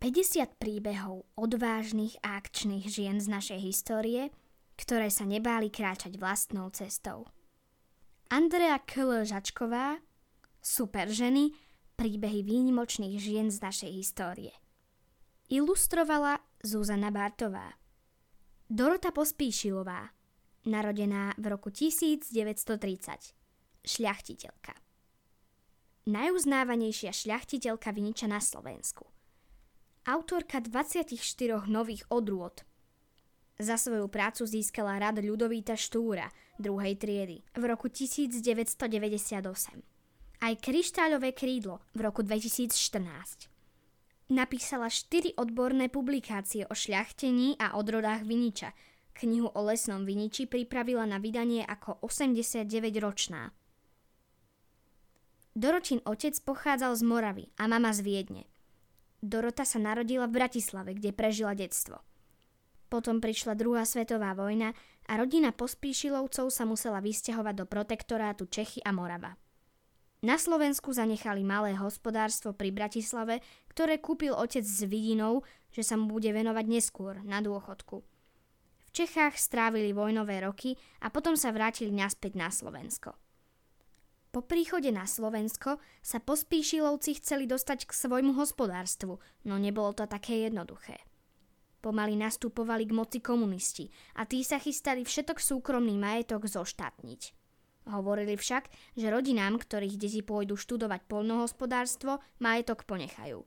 50 príbehov odvážnych a akčných žien z našej histórie, ktoré sa nebáli kráčať vlastnou cestou. Andrea K. Žačková, Super ženy, príbehy výnimočných žien z našej histórie. Ilustrovala Zuzana Bartová. Dorota Pospíšilová, narodená v roku 1930, šľachtiteľka. Najuznávanejšia šľachtiteľka Viniča na Slovensku – autorka 24 nových odrôd. Za svoju prácu získala rad Ľudovíta Štúra druhej triedy v roku 1998. Aj Kryštáľové krídlo v roku 2014. Napísala 4 odborné publikácie o šľachtení a odrodách Viniča. Knihu o lesnom Viniči pripravila na vydanie ako 89-ročná. Doročin otec pochádzal z Moravy a mama z Viedne. Dorota sa narodila v Bratislave, kde prežila detstvo. Potom prišla druhá svetová vojna a rodina Pospíšilovcov sa musela vysťahovať do protektorátu Čechy a Morava. Na Slovensku zanechali malé hospodárstvo pri Bratislave, ktoré kúpil otec s vidinou, že sa mu bude venovať neskôr, na dôchodku. V Čechách strávili vojnové roky a potom sa vrátili naspäť na Slovensko. Po príchode na Slovensko sa pospíšilovci chceli dostať k svojmu hospodárstvu, no nebolo to také jednoduché. Pomaly nastupovali k moci komunisti a tí sa chystali všetok súkromný majetok zoštátniť. Hovorili však, že rodinám, ktorých deti pôjdu študovať poľnohospodárstvo, majetok ponechajú.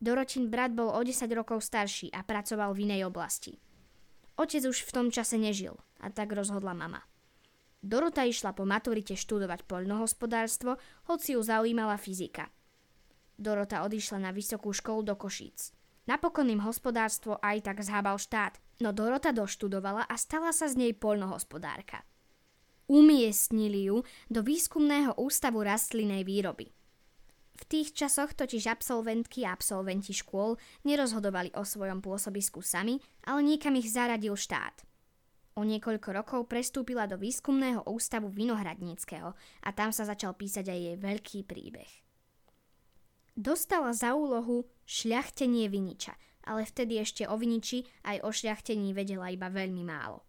Doročin brat bol o 10 rokov starší a pracoval v inej oblasti. Otec už v tom čase nežil a tak rozhodla mama. Dorota išla po maturite študovať poľnohospodárstvo, hoci ju zaujímala fyzika. Dorota odišla na vysokú školu do Košíc. Napokon im hospodárstvo aj tak zhábal štát, no Dorota doštudovala a stala sa z nej poľnohospodárka. Umiestnili ju do výskumného ústavu rastlinej výroby. V tých časoch totiž absolventky a absolventi škôl nerozhodovali o svojom pôsobisku sami, ale niekam ich zaradil štát – O niekoľko rokov prestúpila do výskumného ústavu Vinohradníckého a tam sa začal písať aj jej veľký príbeh. Dostala za úlohu šľachtenie viniča, ale vtedy ešte o viniči aj o šľachtení vedela iba veľmi málo.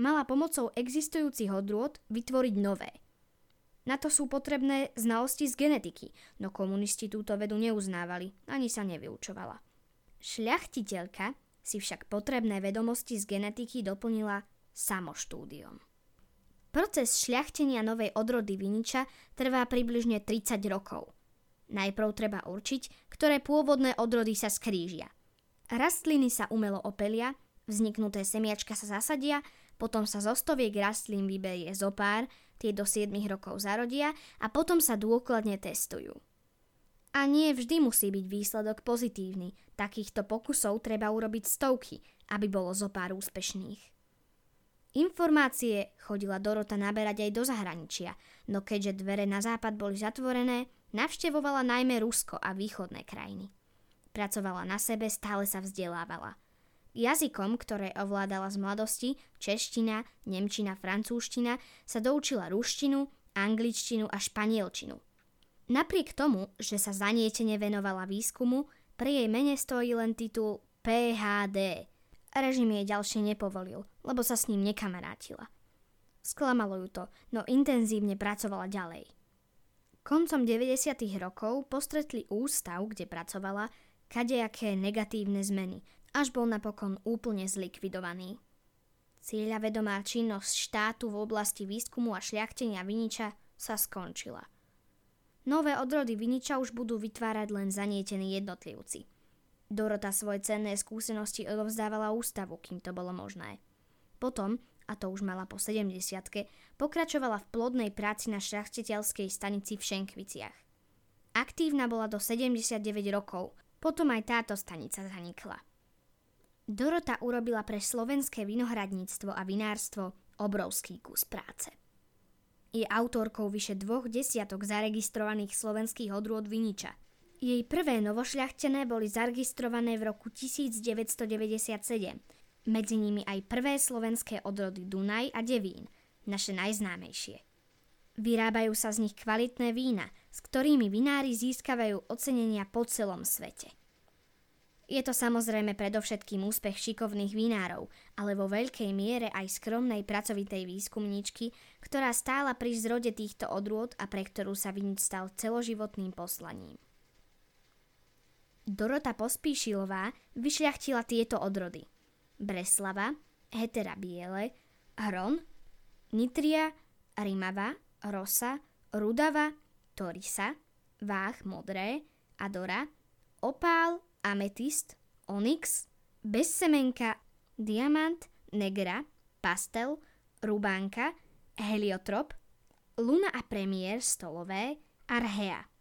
Mala pomocou existujúcich odrôd vytvoriť nové. Na to sú potrebné znalosti z genetiky, no komunisti túto vedu neuznávali, ani sa nevyučovala. Šľachtiteľka si však potrebné vedomosti z genetiky doplnila samoštúdiom. Proces šľachtenia novej odrody viniča trvá približne 30 rokov. Najprv treba určiť, ktoré pôvodné odrody sa skrížia. Rastliny sa umelo opelia, vzniknuté semiačka sa zasadia, potom sa zo stoviek rastlín vyberie zopár, tie do 7 rokov zarodia a potom sa dôkladne testujú. A nie vždy musí byť výsledok pozitívny. Takýchto pokusov treba urobiť stovky, aby bolo zopár úspešných. Informácie chodila Dorota naberať aj do zahraničia, no keďže dvere na západ boli zatvorené, navštevovala najmä Rusko a východné krajiny. Pracovala na sebe, stále sa vzdelávala. Jazykom, ktoré ovládala z mladosti, čeština, nemčina, francúzština, sa doučila ruštinu, angličtinu a španielčinu. Napriek tomu, že sa zanietene venovala výskumu, pri jej mene stojí len titul PHD, Režim jej ďalšie nepovolil, lebo sa s ním nekamarátila. Sklamalo ju to, no intenzívne pracovala ďalej. Koncom 90. rokov postretli ústav, kde pracovala, kadejaké negatívne zmeny, až bol napokon úplne zlikvidovaný. Cieľavedomá činnosť štátu v oblasti výskumu a šľachtenia viniča sa skončila. Nové odrody viniča už budú vytvárať len zanietení jednotlivci – Dorota svoje cenné skúsenosti odovzdávala ústavu, kým to bolo možné. Potom, a to už mala po 70 pokračovala v plodnej práci na šľachtiteľskej stanici v Šenkviciach. Aktívna bola do 79 rokov, potom aj táto stanica zanikla. Dorota urobila pre slovenské vinohradníctvo a vinárstvo obrovský kus práce. Je autorkou vyše dvoch desiatok zaregistrovaných slovenských odrôd viniča – jej prvé novošľachtené boli zaregistrované v roku 1997, medzi nimi aj prvé slovenské odrody Dunaj a Devín, naše najznámejšie. Vyrábajú sa z nich kvalitné vína, s ktorými vinári získavajú ocenenia po celom svete. Je to samozrejme predovšetkým úspech šikovných vinárov, ale vo veľkej miere aj skromnej pracovitej výskumníčky, ktorá stála pri zrode týchto odrôd a pre ktorú sa vinič stal celoživotným poslaním. Dorota Pospíšilová vyšľachtila tieto odrody. Breslava, Hetera Biele, Hron, Nitria, Rimava, Rosa, Rudava, Torisa, Váh Modré, Adora, Opál, ametist, onyx, bezsemenka, diamant, negra, pastel, rubánka, heliotrop, luna a premiér stolové, arhea.